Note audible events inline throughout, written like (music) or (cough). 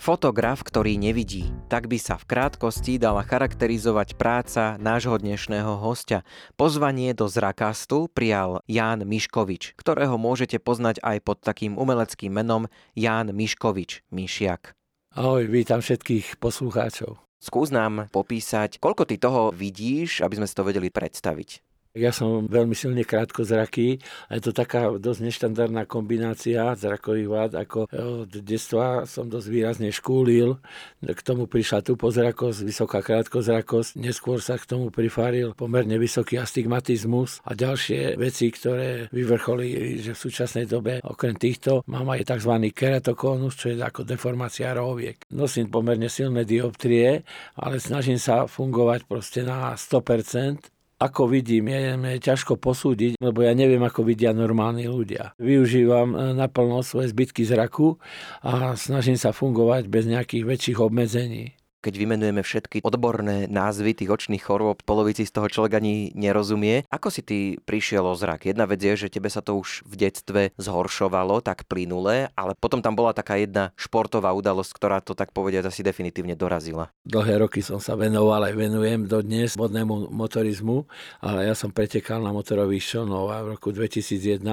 Fotograf, ktorý nevidí. Tak by sa v krátkosti dala charakterizovať práca nášho dnešného hostia. Pozvanie do zrakastu prijal Ján Miškovič, ktorého môžete poznať aj pod takým umeleckým menom Ján Miškovič, Mišiak. Ahoj, vítam všetkých poslucháčov. Skús nám popísať, koľko ty toho vidíš, aby sme si to vedeli predstaviť. Ja som veľmi silne krátkozraký a je to taká dosť neštandardná kombinácia zrakových vád, ako od detstva som dosť výrazne škúlil. K tomu prišla tu pozrakosť, vysoká krátkozrakosť, neskôr sa k tomu prifáril pomerne vysoký astigmatizmus a ďalšie veci, ktoré vyvrcholili, že v súčasnej dobe okrem týchto mám aj tzv. keratokónus, čo je ako deformácia rohoviek. Nosím pomerne silné dioptrie, ale snažím sa fungovať proste na 100%, ako vidím, je, je ťažko posúdiť, lebo ja neviem, ako vidia normálni ľudia. Využívam e, naplno svoje zbytky zraku a snažím sa fungovať bez nejakých väčších obmedzení keď vymenujeme všetky odborné názvy tých očných chorôb, polovici z toho človek ani nerozumie. Ako si ty prišiel o zrak? Jedna vec je, že tebe sa to už v detstve zhoršovalo tak plynule, ale potom tam bola taká jedna športová udalosť, ktorá to tak povediať asi definitívne dorazila. Dlhé roky som sa venoval aj venujem dodnes modnému motorizmu, ale ja som pretekal na motorových šonov a v roku 2001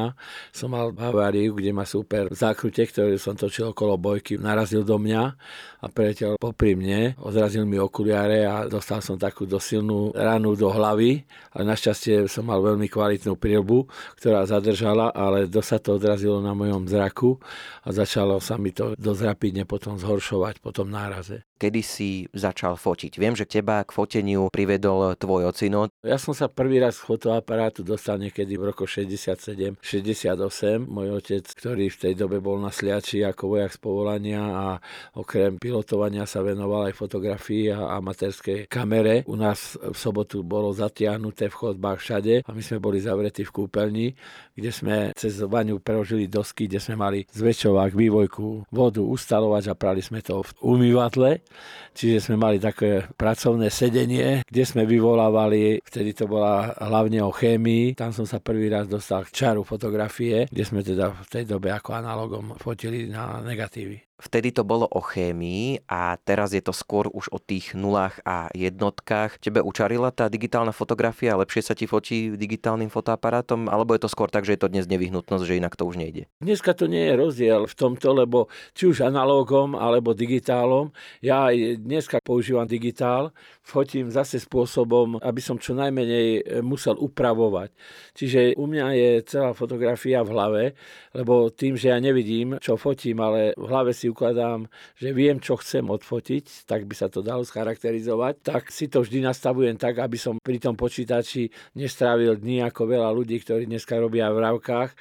som mal haváriu, kde ma super v zákrute, ktorý som točil okolo bojky, narazil do mňa a preletel popri mne odrazil mi okuliare a dostal som takú dosilnú ranu do hlavy, ale našťastie som mal veľmi kvalitnú prilbu, ktorá zadržala, ale dosť sa to odrazilo na mojom zraku a začalo sa mi to dosť rapidne potom zhoršovať po tom náraze kedy si začal fotiť. Viem, že teba k foteniu privedol tvoj ocino. Ja som sa prvý raz z fotoaparátu dostal niekedy v roku 67-68. Môj otec, ktorý v tej dobe bol na sliači ako vojak z povolania a okrem pilotovania sa venoval aj fotografii a amatérskej kamere. U nás v sobotu bolo zatiahnuté v chodbách všade a my sme boli zavretí v kúpeľni, kde sme cez vaňu preložili dosky, kde sme mali zväčšovák, vývojku, vodu, ustalovač a prali sme to v umývatle Čiže sme mali také pracovné sedenie, kde sme vyvolávali, vtedy to bola hlavne o chémii, tam som sa prvý raz dostal k čaru fotografie, kde sme teda v tej dobe ako analogom fotili na negatívy. Vtedy to bolo o chémii a teraz je to skôr už o tých nulách a jednotkách. Tebe učarila tá digitálna fotografia, lepšie sa ti fotí digitálnym fotoaparátom, alebo je to skôr tak, že je to dnes nevyhnutnosť, že inak to už nejde? Dneska to nie je rozdiel v tomto, lebo či už analógom alebo digitálom, ja aj dneska používam digitál, fotím zase spôsobom, aby som čo najmenej e, musel upravovať. Čiže u mňa je celá fotografia v hlave, lebo tým, že ja nevidím, čo fotím, ale v hlave si ukladám, že viem, čo chcem odfotiť, tak by sa to dalo scharakterizovať, tak si to vždy nastavujem tak, aby som pri tom počítači nestrávil dní ako veľa ľudí, ktorí dneska robia v rávkach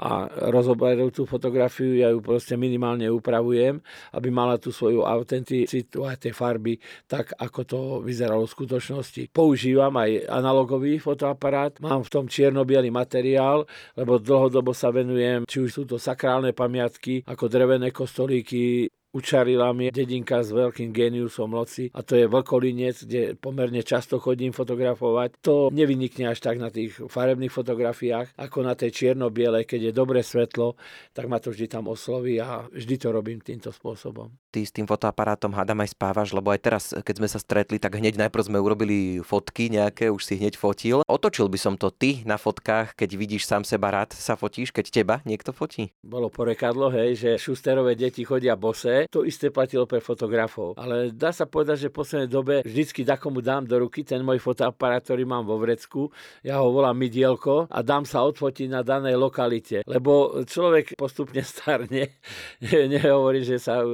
a rozoberajú tú fotografiu, ja ju proste minimálne upravujem, aby mala tú svoju autenticitu a tie farby tak, ako to vyzeralo v skutočnosti. Používam aj analogový fotoaparát, mám v tom čierno materiál, lebo dlhodobo sa venujem, či už sú to sakrálne pamiatky, ako drevené kostolíky, que učarila mi dedinka s veľkým geniusom loci a to je Vlkolinec, kde pomerne často chodím fotografovať. To nevynikne až tak na tých farebných fotografiách, ako na tej čierno-bielej, keď je dobré svetlo, tak ma to vždy tam osloví a vždy to robím týmto spôsobom. Ty s tým fotoaparátom hádam aj spávaš, lebo aj teraz, keď sme sa stretli, tak hneď najprv sme urobili fotky nejaké, už si hneď fotil. Otočil by som to ty na fotkách, keď vidíš sám seba rád sa fotíš, keď teba niekto fotí? Bolo porekadlo, hej, že šusterové deti chodia bose, to isté platilo pre fotografov. Ale dá sa povedať, že v poslednej dobe vždycky takomu dám do ruky ten môj fotoaparát, ktorý mám vo vrecku. Ja ho volám Midielko a dám sa odfotiť na danej lokalite. Lebo človek postupne starne, (laughs) nehovorí, že sa e,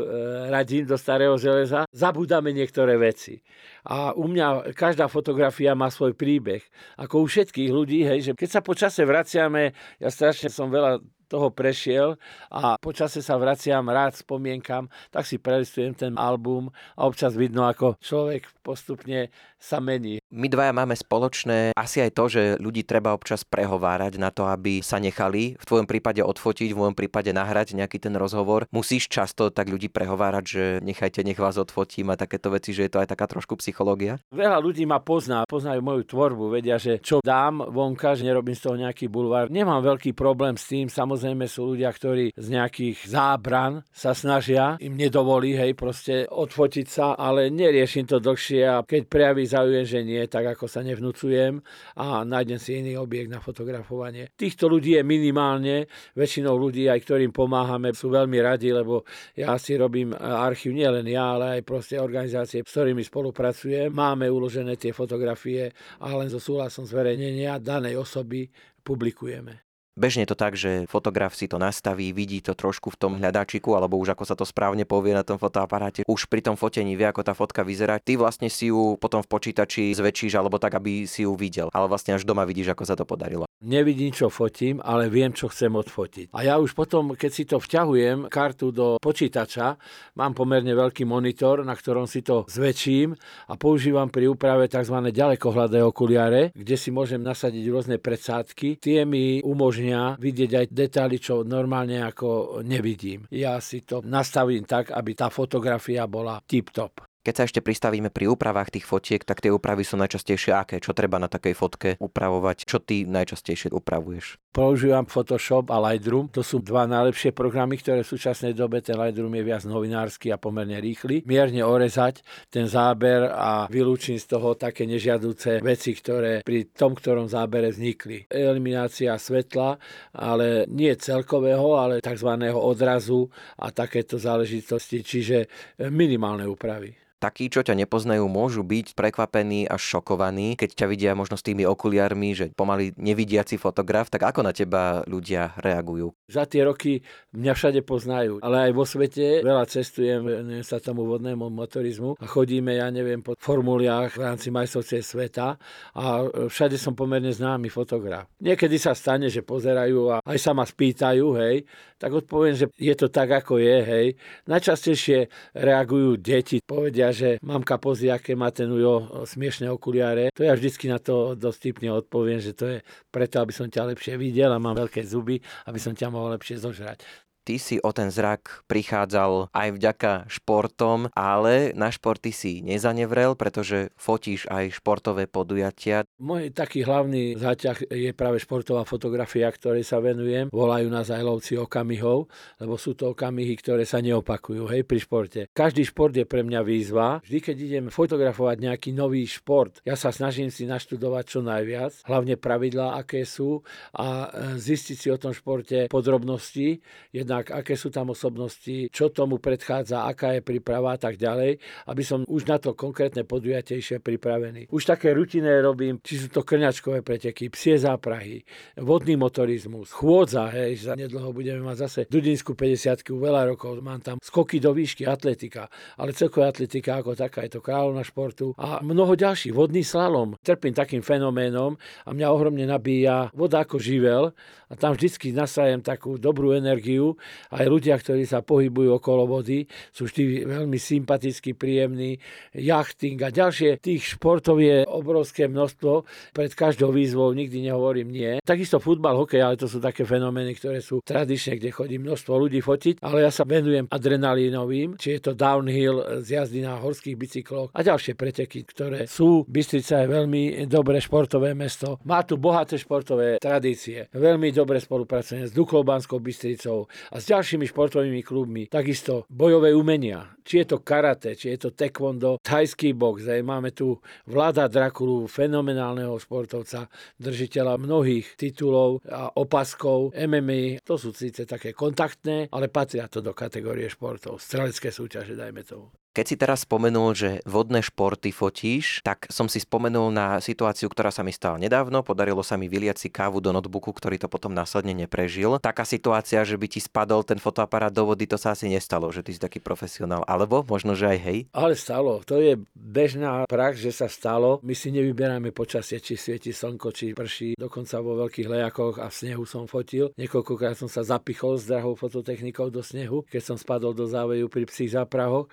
radím do starého železa, zabúdame niektoré veci. A u mňa každá fotografia má svoj príbeh. Ako u všetkých ľudí, hej, že keď sa po čase vraciame, ja strašne som veľa toho prešiel a počase sa vraciam, rád spomienkam, tak si prelistujem ten album a občas vidno, ako človek postupne sa mení. My dvaja máme spoločné asi aj to, že ľudí treba občas prehovárať na to, aby sa nechali v tvojom prípade odfotiť, v môjom prípade nahrať nejaký ten rozhovor. Musíš často tak ľudí prehovárať, že nechajte, nech vás odfotím a takéto veci, že je to aj taká trošku psychológia? Veľa ľudí ma pozná, poznajú moju tvorbu, vedia, že čo dám vonka, že nerobím z toho nejaký bulvár. Nemám veľký problém s tým, samozrejme sú ľudia, ktorí z nejakých zábran sa snažia, im nedovolí, hej, proste odfotiť sa, ale neriešim to dlhšie a keď prejaví záujem, že nie, tak ako sa nevnúcujem a nájdem si iný objekt na fotografovanie. Týchto ľudí je minimálne, väčšinou ľudí, aj ktorým pomáhame, sú veľmi radi, lebo ja si robím archív, nielen ja, ale aj proste organizácie, s ktorými spolupracujem. Máme uložené tie fotografie a len so súhlasom zverejnenia danej osoby publikujeme. Bežne to tak, že fotograf si to nastaví, vidí to trošku v tom hľadačiku, alebo už ako sa to správne povie na tom fotoaparáte. Už pri tom fotení vie, ako tá fotka vyzerá. Ty vlastne si ju potom v počítači zväčšíš, alebo tak, aby si ju videl. Ale vlastne až doma vidíš, ako sa to podarilo. Nevidím, čo fotím, ale viem, čo chcem odfotiť. A ja už potom, keď si to vťahujem, kartu do počítača, mám pomerne veľký monitor, na ktorom si to zväčším a používam pri úprave tzv. ďalekohľadé okuliare, kde si môžem nasadiť rôzne predsádky. Tie mi umožnia vidieť aj detaily, čo normálne ako nevidím. Ja si to nastavím tak, aby tá fotografia bola tip-top. Keď sa ešte pristavíme pri úpravách tých fotiek, tak tie úpravy sú najčastejšie aké? Čo treba na takej fotke upravovať? Čo ty najčastejšie upravuješ? Používam Photoshop a Lightroom. To sú dva najlepšie programy, ktoré v súčasnej dobe ten Lightroom je viac novinársky a pomerne rýchly. Mierne orezať ten záber a vylúčim z toho také nežiaduce veci, ktoré pri tom, ktorom zábere vznikli. Eliminácia svetla, ale nie celkového, ale tzv. odrazu a takéto záležitosti, čiže minimálne úpravy takí, čo ťa nepoznajú, môžu byť prekvapení až šokovaní, keď ťa vidia možno s tými okuliarmi, že pomaly nevidiaci fotograf, tak ako na teba ľudia reagujú? Za tie roky mňa všade poznajú, ale aj vo svete veľa cestujem, neviem sa tomu vodnému motorizmu a chodíme, ja neviem, po formuliách v rámci majstrovstve sveta a všade som pomerne známy fotograf. Niekedy sa stane, že pozerajú a aj sa ma spýtajú, hej, tak odpoviem, že je to tak, ako je, hej. Najčastejšie reagujú deti, povedia, že mamka pozri, aké má ten ujo smiešné okuliare. To ja vždycky na to dosť typne odpoviem, že to je preto, aby som ťa lepšie videl a mám veľké zuby, aby som ťa mohol lepšie zožrať ty si o ten zrak prichádzal aj vďaka športom, ale na športy si nezanevrel, pretože fotíš aj športové podujatia. Môj taký hlavný záťah je práve športová fotografia, ktorej sa venujem. Volajú nás aj lovci okamihov, lebo sú to okamihy, ktoré sa neopakujú hej, pri športe. Každý šport je pre mňa výzva. Vždy, keď idem fotografovať nejaký nový šport, ja sa snažím si naštudovať čo najviac, hlavne pravidlá, aké sú a e, zistiť si o tom športe podrobnosti. Jedna jednak aké sú tam osobnosti, čo tomu predchádza, aká je príprava a tak ďalej, aby som už na to konkrétne podujatejšie pripravený. Už také rutiné robím, či sú to krňačkové preteky, psie záprahy, vodný motorizmus, chôdza, hej, za nedlho budeme mať zase Dudinskú 50 veľa rokov, mám tam skoky do výšky, atletika, ale celková atletika ako taká, je to kráľovna športu a mnoho ďalších, vodný slalom. Trpím takým fenoménom a mňa ohromne nabíja voda ako živel a tam vždycky nasajem takú dobrú energiu. Aj ľudia, ktorí sa pohybujú okolo vody, sú vždy veľmi sympatickí, príjemní. Jachting a ďalšie tých športov je obrovské množstvo. Pred každou výzvou nikdy nehovorím nie. Takisto futbal, hokej, ale to sú také fenomény, ktoré sú tradičné, kde chodí množstvo ľudí fotiť, ale ja sa venujem adrenalínovým, či je to downhill z jazdy na horských bicykloch a ďalšie preteky, ktoré sú. Bystrica je veľmi dobré športové mesto. Má tu bohaté športové tradície. Veľmi do dobre spolupracujeme s Duchovbanskou Bystricou a s ďalšími športovými klubmi. Takisto bojové umenia, či je to karate, či je to taekwondo, thajský box. Aj máme tu Vlada Drakulu, fenomenálneho športovca, držiteľa mnohých titulov a opaskov MMA. To sú síce také kontaktné, ale patria to do kategórie športov. Strelecké súťaže, dajme tomu. Keď si teraz spomenul, že vodné športy fotíš, tak som si spomenul na situáciu, ktorá sa mi stala nedávno. Podarilo sa mi vyliať si kávu do notebooku, ktorý to potom následne neprežil. Taká situácia, že by ti spadol ten fotoaparát do vody, to sa asi nestalo, že ty si taký profesionál. Alebo možno, že aj hej. Ale stalo. To je bežná prax, že sa stalo. My si nevyberáme počasie, či svieti slnko, či prší. Dokonca vo veľkých lejakoch a v snehu som fotil. Niekoľkokrát som sa zapichol s drahou fototechnikou do snehu, keď som spadol do záveju pri psích záprahoch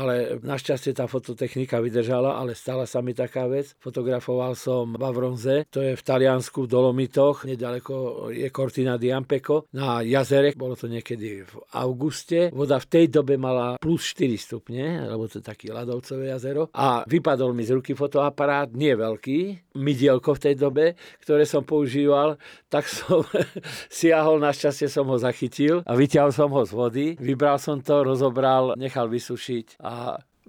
ale našťastie tá fototechnika vydržala, ale stala sa mi taká vec. Fotografoval som v to je v Taliansku v Dolomitoch, nedaleko je Cortina di Ampeko, na jazere, bolo to niekedy v auguste. Voda v tej dobe mala plus 4 stupne, lebo to je také ľadovcové jazero. A vypadol mi z ruky fotoaparát, nie veľký, midielko v tej dobe, ktoré som používal, tak som (laughs) siahol, našťastie som ho zachytil a vyťahol som ho z vody, vybral som to, rozobral, nechal vysušiť a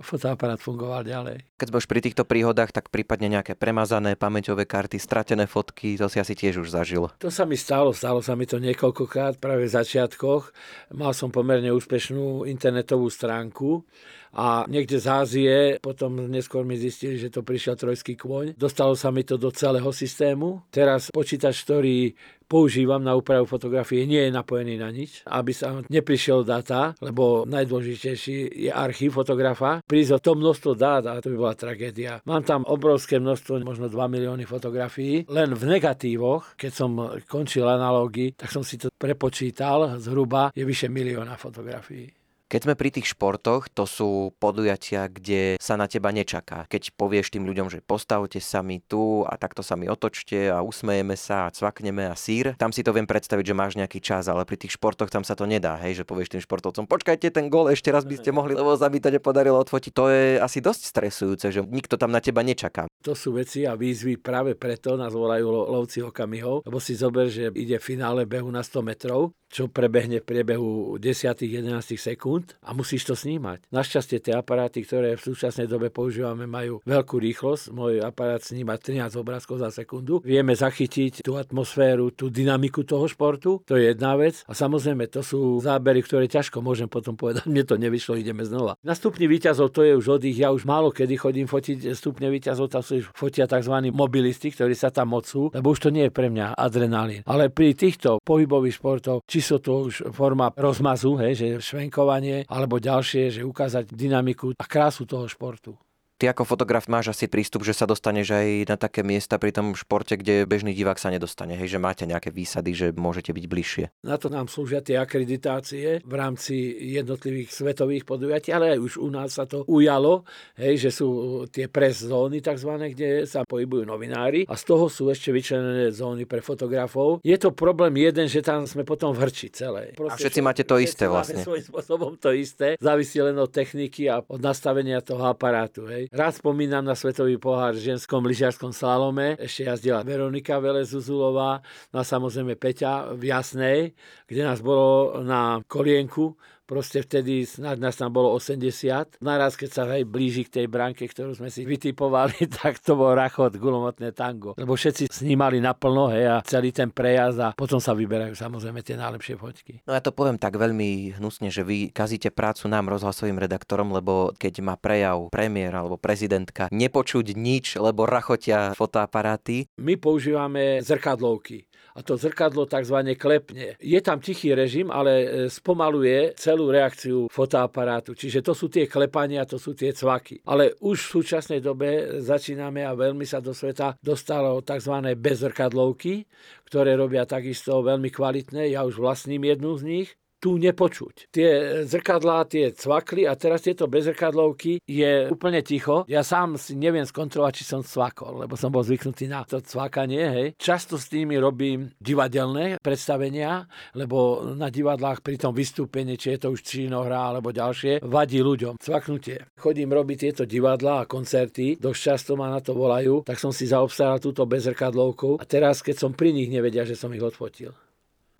fotoaparát fungoval ďalej. Keď budeš pri týchto príhodách, tak prípadne nejaké premazané pamäťové karty, stratené fotky, to si asi tiež už zažil. To sa mi stalo, stalo sa mi to niekoľkokrát práve v začiatkoch. Mal som pomerne úspešnú internetovú stránku a niekde z Ázie, potom neskôr mi zistili, že to prišiel trojský kôň. Dostalo sa mi to do celého systému. Teraz počítač, ktorý používam na úpravu fotografie, nie je napojený na nič, aby sa neprišiel data, lebo najdôležitejší je archív fotografa. Prísť to množstvo dát a to by bola tragédia. Mám tam obrovské množstvo, možno 2 milióny fotografií, len v negatívoch, keď som končil analógy, tak som si to prepočítal, zhruba je vyše milióna fotografií. Keď sme pri tých športoch, to sú podujatia, kde sa na teba nečaká. Keď povieš tým ľuďom, že postavte sa mi tu a takto sa mi otočte a usmejeme sa a cvakneme a sír, tam si to viem predstaviť, že máš nejaký čas, ale pri tých športoch tam sa to nedá, hej, že povieš tým športovcom, počkajte ten gol, ešte raz by ste mohli, lebo sa mi to nepodarilo odfotiť. To je asi dosť stresujúce, že nikto tam na teba nečaká. To sú veci a výzvy práve preto nás volajú lovci okamihov, lebo si zober, že ide finále behu na 100 metrov čo prebehne v priebehu 10-11 sekúnd a musíš to snímať. Našťastie tie aparáty, ktoré v súčasnej dobe používame, majú veľkú rýchlosť. Môj aparát sníma 13 obrázkov za sekundu. Vieme zachytiť tú atmosféru, tú dynamiku toho športu. To je jedna vec. A samozrejme, to sú zábery, ktoré ťažko môžem potom povedať, mne to nevyšlo, ideme znova. Na stupni výťazov to je už od ich, ja už málo kedy chodím fotiť stupne výťazov, tam sú fotia tzv. mobilisti, ktorí sa tam mocú, lebo už to nie je pre mňa adrenalín. Ale pri týchto pohybových športoch, či sú to už forma rozmazu, hej, že švenkovanie, alebo ďalšie, že ukázať dynamiku a krásu toho športu. Ty ako fotograf máš asi prístup, že sa dostaneš aj na také miesta pri tom športe, kde bežný divák sa nedostane. Hej, že máte nejaké výsady, že môžete byť bližšie. Na to nám slúžia tie akreditácie v rámci jednotlivých svetových podujatí, ale aj už u nás sa to ujalo, hej, že sú tie pres zóny tzv., kde sa pohybujú novinári a z toho sú ešte vyčlenené zóny pre fotografov. Je to problém jeden, že tam sme potom v hrči celé. Proste, a všetci máte to isté vlastne. Svojím spôsobom to isté. Závisí len od techniky a od nastavenia toho aparátu. Hej. Raz spomínam na svetový pohár v ženskom lyžiarskom slalome. Ešte jazdila Veronika Velezuzulová, no a samozrejme Peťa v Jasnej, kde nás bolo na kolienku Proste vtedy snad nás tam bolo 80. Naraz, keď sa aj blíži k tej bránke, ktorú sme si vytipovali, (laughs) tak to bol rachot gulomotné tango. Lebo všetci snímali naplno hej, a celý ten prejazd a potom sa vyberajú samozrejme tie najlepšie foťky. No ja to poviem tak veľmi hnusne, že vy kazíte prácu nám rozhlasovým redaktorom, lebo keď má prejav premiér alebo prezidentka, nepočuť nič, lebo rachotia fotoaparáty. My používame zrkadlovky a to zrkadlo tzv. klepne. Je tam tichý režim, ale e, spomaluje celú reakciu fotoaparátu. Čiže to sú tie klepania, to sú tie cvaky. Ale už v súčasnej dobe začíname a veľmi sa do sveta dostalo tzv. bezrkadlovky, ktoré robia takisto veľmi kvalitné. Ja už vlastním jednu z nich tu nepočuť. Tie zrkadlá, tie cvakli a teraz tieto bezrkadlovky je úplne ticho. Ja sám si neviem skontrolovať, či som cvakol, lebo som bol zvyknutý na to cvakanie. Hej. Často s nimi robím divadelné predstavenia, lebo na divadlách pri tom vystúpení, či je to už činohra alebo ďalšie, vadí ľuďom cvaknutie. Chodím robiť tieto divadlá a koncerty, dosť často ma na to volajú, tak som si zaobstaral túto bezrkadlovku a teraz, keď som pri nich, nevedia, že som ich odfotil.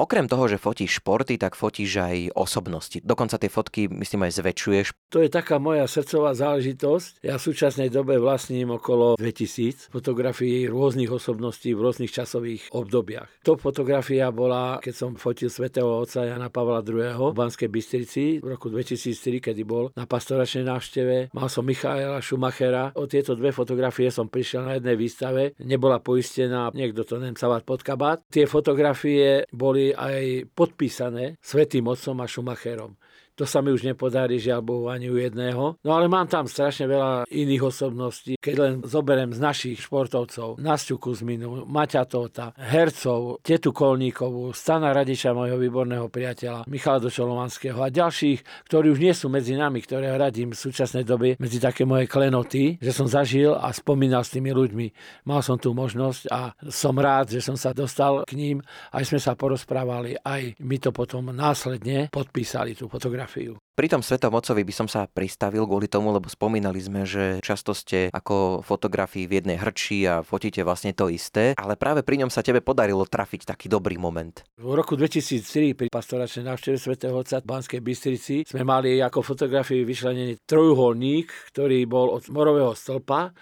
Okrem toho, že fotíš športy, tak fotíš aj osobnosti. Dokonca tie fotky, myslím, aj zväčšuješ. To je taká moja srdcová záležitosť. Ja v súčasnej dobe vlastním okolo 2000 fotografií rôznych osobností v rôznych časových obdobiach. To fotografia bola, keď som fotil svätého otca Jana Pavla II. v Banskej Bystrici v roku 2004, kedy bol na pastoračnej návšteve. Mal som Michaela Schumachera. O tieto dve fotografie som prišiel na jednej výstave. Nebola poistená, niekto to nemcavať pod kabát. Tie fotografie boli aj podpísané Svetým Otcom a Schumacherom. To sa mi už nepodarí, žiaľ Bohu, ani u jedného. No ale mám tam strašne veľa iných osobností. Keď len zoberiem z našich športovcov, Nastiu Kuzminu, Maťa Tóta, hercov, Tetu Kolníkovú, Stana Radiča, môjho výborného priateľa, Michala Dočolovanského a ďalších, ktorí už nie sú medzi nami, ktoré radím v súčasnej dobe medzi také moje klenoty, že som zažil a spomínal s tými ľuďmi. Mal som tú možnosť a som rád, že som sa dostal k ním, aj sme sa porozprávali, aj mi to potom následne podpísali tú fotografiu fotografiu. Pri tom Svetom Otcovi by som sa pristavil kvôli tomu, lebo spomínali sme, že často ste ako fotografii v jednej hrči a fotíte vlastne to isté, ale práve pri ňom sa tebe podarilo trafiť taký dobrý moment. V roku 2003 pri pastoračnej návšteve Svetého Otca v Banskej Bystrici sme mali ako fotografii vyšlenený trojuholník, ktorý bol od morového stĺpa,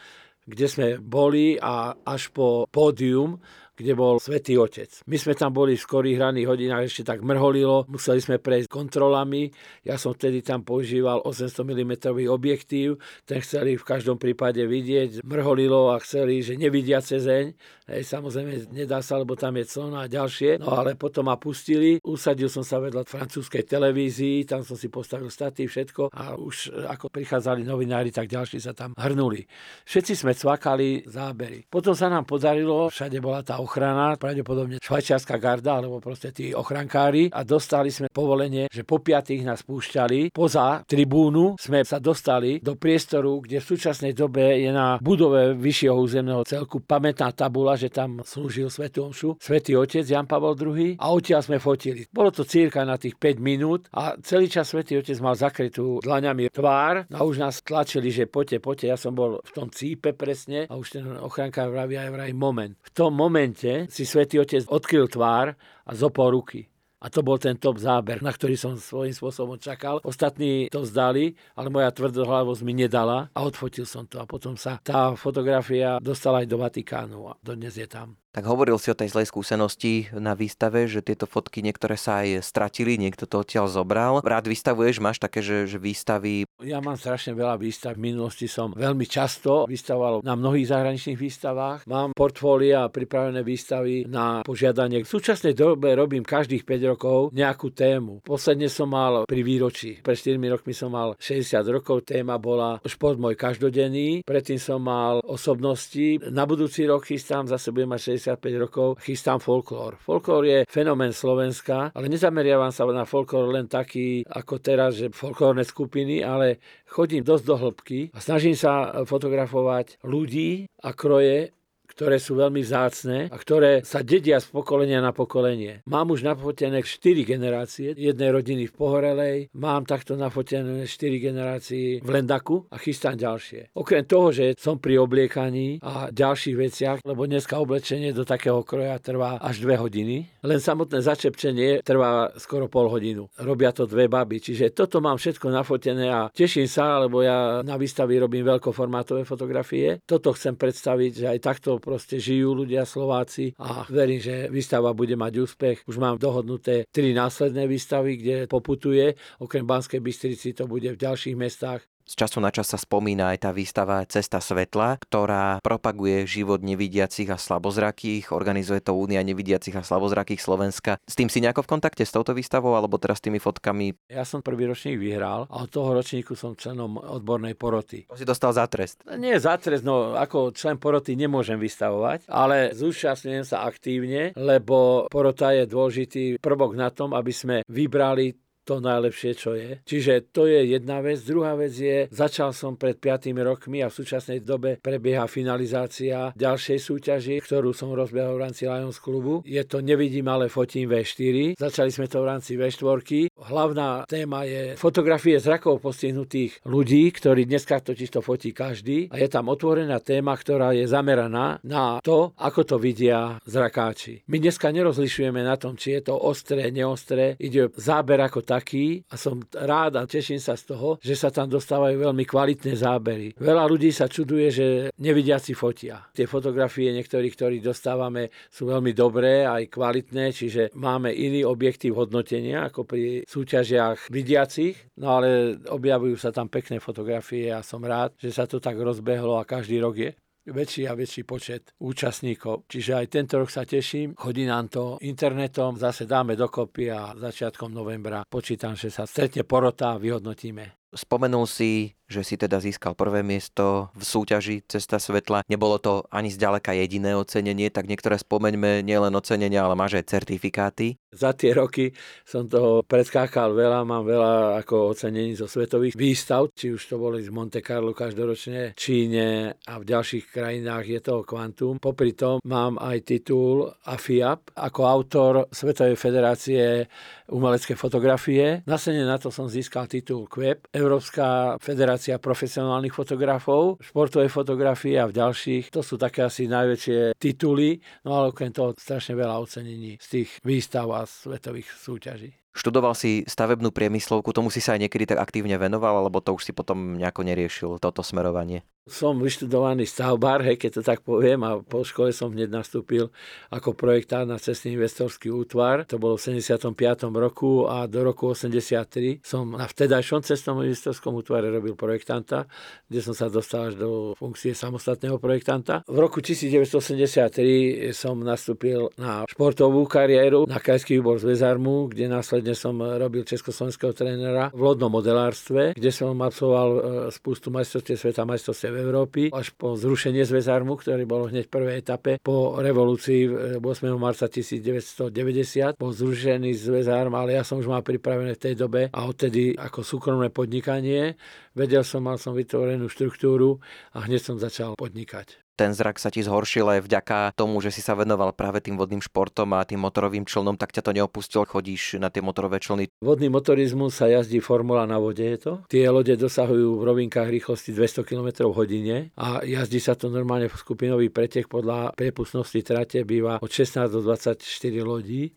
kde sme boli a až po pódium kde bol Svetý Otec. My sme tam boli v skorých ranných hodinách, ešte tak mrholilo, museli sme prejsť kontrolami. Ja som vtedy tam používal 800 mm objektív, ten chceli v každom prípade vidieť, mrholilo a chceli, že nevidia cezeň. Hej, samozrejme, nedá sa, lebo tam je clona a ďalšie. No ale potom ma pustili, usadil som sa vedľa francúzskej televízii, tam som si postavil staty, všetko a už ako prichádzali novinári, tak ďalší sa tam hrnuli. Všetci sme cvakali zábery. Potom sa nám podarilo, všade bola tá ochrana, pravdepodobne švajčiarska garda, alebo proste tí ochrankári a dostali sme povolenie, že po piatých nás púšťali. Poza tribúnu sme sa dostali do priestoru, kde v súčasnej dobe je na budove vyššieho územného celku pamätná tabula, že tam slúžil Svetú Omšu, Svetý Otec Jan Pavel II a odtiaľ sme fotili. Bolo to cirka na tých 5 minút a celý čas Svetý Otec mal zakrytú dlaňami tvár a už nás tlačili, že poďte, poďte. Ja som bol v tom cípe presne a už ten ochrankár vraví aj vraj moment. V tom momente momente si svätý Otec odkryl tvár a zopol ruky. A to bol ten top záber, na ktorý som svojím spôsobom čakal. Ostatní to vzdali, ale moja tvrdohlavosť mi nedala a odfotil som to. A potom sa tá fotografia dostala aj do Vatikánu a dodnes je tam. Tak hovoril si o tej zlej skúsenosti na výstave, že tieto fotky niektoré sa aj stratili, niekto to odtiaľ zobral. Rád vystavuješ, máš také, že, že výstavy? Ja mám strašne veľa výstav. V minulosti som veľmi často vystavoval na mnohých zahraničných výstavách. Mám portfólia a pripravené výstavy na požiadanie. V súčasnej dobe robím každých 5 rokov nejakú tému. Posledne som mal pri výročí. Pre 4 rokmi som mal 60 rokov. Téma bola šport môj každodenný. Predtým som mal osobnosti. Na budúci rok chystám, zase budem mať 65 rokov chystám folklór. Folklór je fenomén Slovenska, ale nezameriavam sa na folklór len taký ako teraz, že folklórne skupiny, ale chodím dosť do hĺbky a snažím sa fotografovať ľudí a kroje ktoré sú veľmi vzácne a ktoré sa dedia z pokolenia na pokolenie. Mám už nafotené 4 generácie jednej rodiny v Pohorelej, mám takto nafotené 4 generácie v Lendaku a chystám ďalšie. Okrem toho, že som pri obliekaní a ďalších veciach, lebo dneska oblečenie do takého kroja trvá až 2 hodiny, len samotné začepčenie trvá skoro pol hodinu. Robia to dve baby, čiže toto mám všetko nafotené a teším sa, lebo ja na výstavy robím veľkoformátové fotografie. Toto chcem predstaviť, že aj takto proste žijú ľudia Slováci a verím, že výstava bude mať úspech. Už mám dohodnuté tri následné výstavy, kde poputuje. Okrem Banskej Bystrici to bude v ďalších mestách. Z času na čas sa spomína aj tá výstava Cesta svetla, ktorá propaguje život nevidiacich a slabozrakých, organizuje to Únia nevidiacich a slabozrakých Slovenska. S tým si nejako v kontakte s touto výstavou alebo teraz s tými fotkami? Ja som prvý ročník vyhral a od toho ročníku som členom odbornej poroty. To si dostal za trest? Nie za trest, no ako člen poroty nemôžem vystavovať, ale zúčastňujem sa aktívne, lebo porota je dôležitý prvok na tom, aby sme vybrali to najlepšie, čo je. Čiže to je jedna vec. Druhá vec je, začal som pred 5 rokmi a v súčasnej dobe prebieha finalizácia ďalšej súťaži, ktorú som rozbehol v rámci Lions klubu. Je to Nevidím, ale fotím V4. Začali sme to v rámci V4. Hlavná téma je fotografie zrakov postihnutých ľudí, ktorí dneska totiž to fotí každý. A je tam otvorená téma, ktorá je zameraná na to, ako to vidia zrakáči. My dneska nerozlišujeme na tom, či je to ostré, neostré. Ide záber ako taký a som rád a teším sa z toho, že sa tam dostávajú veľmi kvalitné zábery. Veľa ľudí sa čuduje, že nevidiaci fotia. Tie fotografie niektorých, ktorí dostávame, sú veľmi dobré aj kvalitné, čiže máme iný objektív hodnotenia ako pri súťažiach vidiacich, no ale objavujú sa tam pekné fotografie a som rád, že sa to tak rozbehlo a každý rok je väčší a väčší počet účastníkov. Čiže aj tento rok sa teším. Chodí nám to internetom, zase dáme dokopy a začiatkom novembra počítam, že sa stretne porota a vyhodnotíme. Spomenul si, že si teda získal prvé miesto v súťaži Cesta svetla. Nebolo to ani zďaleka jediné ocenenie, tak niektoré spomeňme nielen ocenenia, ale máš aj certifikáty. Za tie roky som toho predskákal veľa, mám veľa ako ocenení zo svetových výstav, či už to boli z Monte Carlo každoročne, Číne a v ďalších krajinách je to kvantum. Popri tom mám aj titul AFIAP ako autor Svetovej federácie umelecké fotografie. Nasledne na to som získal titul QEP, Európska federácia profesionálnych fotografov, športovej fotografie a v ďalších. To sú také asi najväčšie tituly, no ale okrem toho strašne veľa ocenení z tých výstav a svetových súťaží. Študoval si stavebnú priemyslovku, tomu si sa aj niekedy tak aktívne venoval, alebo to už si potom nejako neriešil, toto smerovanie? Som vyštudovaný stavbár, hej, keď to tak poviem, a po škole som hneď nastúpil ako projektár na cestný investorský útvar. To bolo v 75. roku a do roku 83 som na vtedajšom cestnom investorskom útvare robil projektanta, kde som sa dostal až do funkcie samostatného projektanta. V roku 1983 som nastúpil na športovú kariéru na krajský výbor z Vezarmu, kde následne som robil československého trénera v lodnom modelárstve, kde som absolvoval e, spustu majstrovstiev sveta, majstrovstiev Európy až po zrušenie zväzarmu, ktorý bol hneď v prvej etape po revolúcii 8. marca 1990. Bol zrušený zväzarm, ale ja som už mal pripravené v tej dobe a odtedy ako súkromné podnikanie. Vedel som, mal som vytvorenú štruktúru a hneď som začal podnikať ten zrak sa ti zhoršil aj vďaka tomu, že si sa venoval práve tým vodným športom a tým motorovým člnom, tak ťa to neopustilo, chodíš na tie motorové člny. Vodný motorizmus sa jazdí formula na vode je to. Tie lode dosahujú v rovinkách rýchlosti 200 km hodine a jazdí sa to normálne v skupinový pretek podľa priepustnosti trate býva od 16 do 24 lodí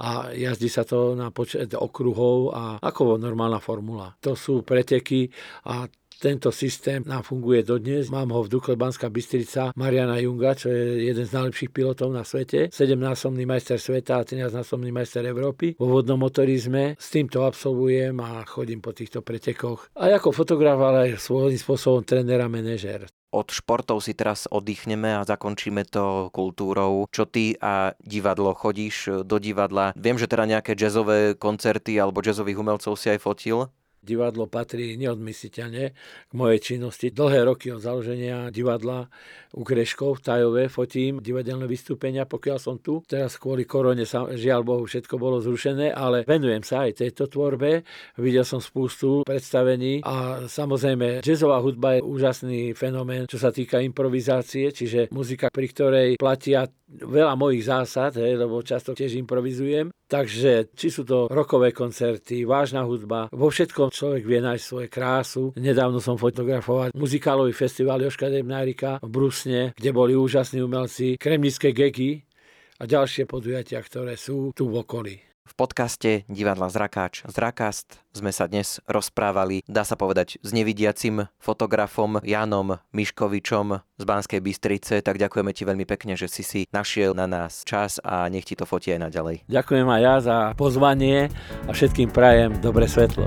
a jazdí sa to na počet okruhov a ako normálna formula. To sú preteky a tento systém nám funguje dodnes. Mám ho v Dukle Banská Bystrica Mariana Junga, čo je jeden z najlepších pilotov na svete. 7-násobný majster sveta a 13-násobný majster Európy. Vo vodnom motorizme s týmto absolvujem a chodím po týchto pretekoch. A ako fotograf, ale aj svojím spôsobom tréner a manažér od športov si teraz oddychneme a zakončíme to kultúrou. Čo ty a divadlo? Chodíš do divadla? Viem, že teda nejaké jazzové koncerty alebo jazzových umelcov si aj fotil? Divadlo patrí neodmysliteľne k mojej činnosti. Dlhé roky od založenia divadla u Kreškov v Tajove fotím divadelné vystúpenia, pokiaľ som tu. Teraz kvôli korone sa, žiaľ Bohu všetko bolo zrušené, ale venujem sa aj tejto tvorbe. Videl som spústu predstavení a samozrejme jazzová hudba je úžasný fenomén, čo sa týka improvizácie, čiže muzika, pri ktorej platia veľa mojich zásad, hej, lebo často tiež improvizujem. Takže či sú to rokové koncerty, vážna hudba, vo všetkom človek vie nájsť svoje krásu. Nedávno som fotografoval muzikálový festival Joška Debnárika v Brusne, kde boli úžasní umelci, kremnické geky a ďalšie podujatia, ktoré sú tu v okolí. V podcaste Divadla Zrakáč Zrakast sme sa dnes rozprávali, dá sa povedať, s nevidiacim fotografom Janom Miškovičom z Banskej Bystrice, tak ďakujeme ti veľmi pekne, že si si našiel na nás čas a nech ti to fotí aj naďalej. Ďakujem aj ja za pozvanie a všetkým prajem dobre svetlo.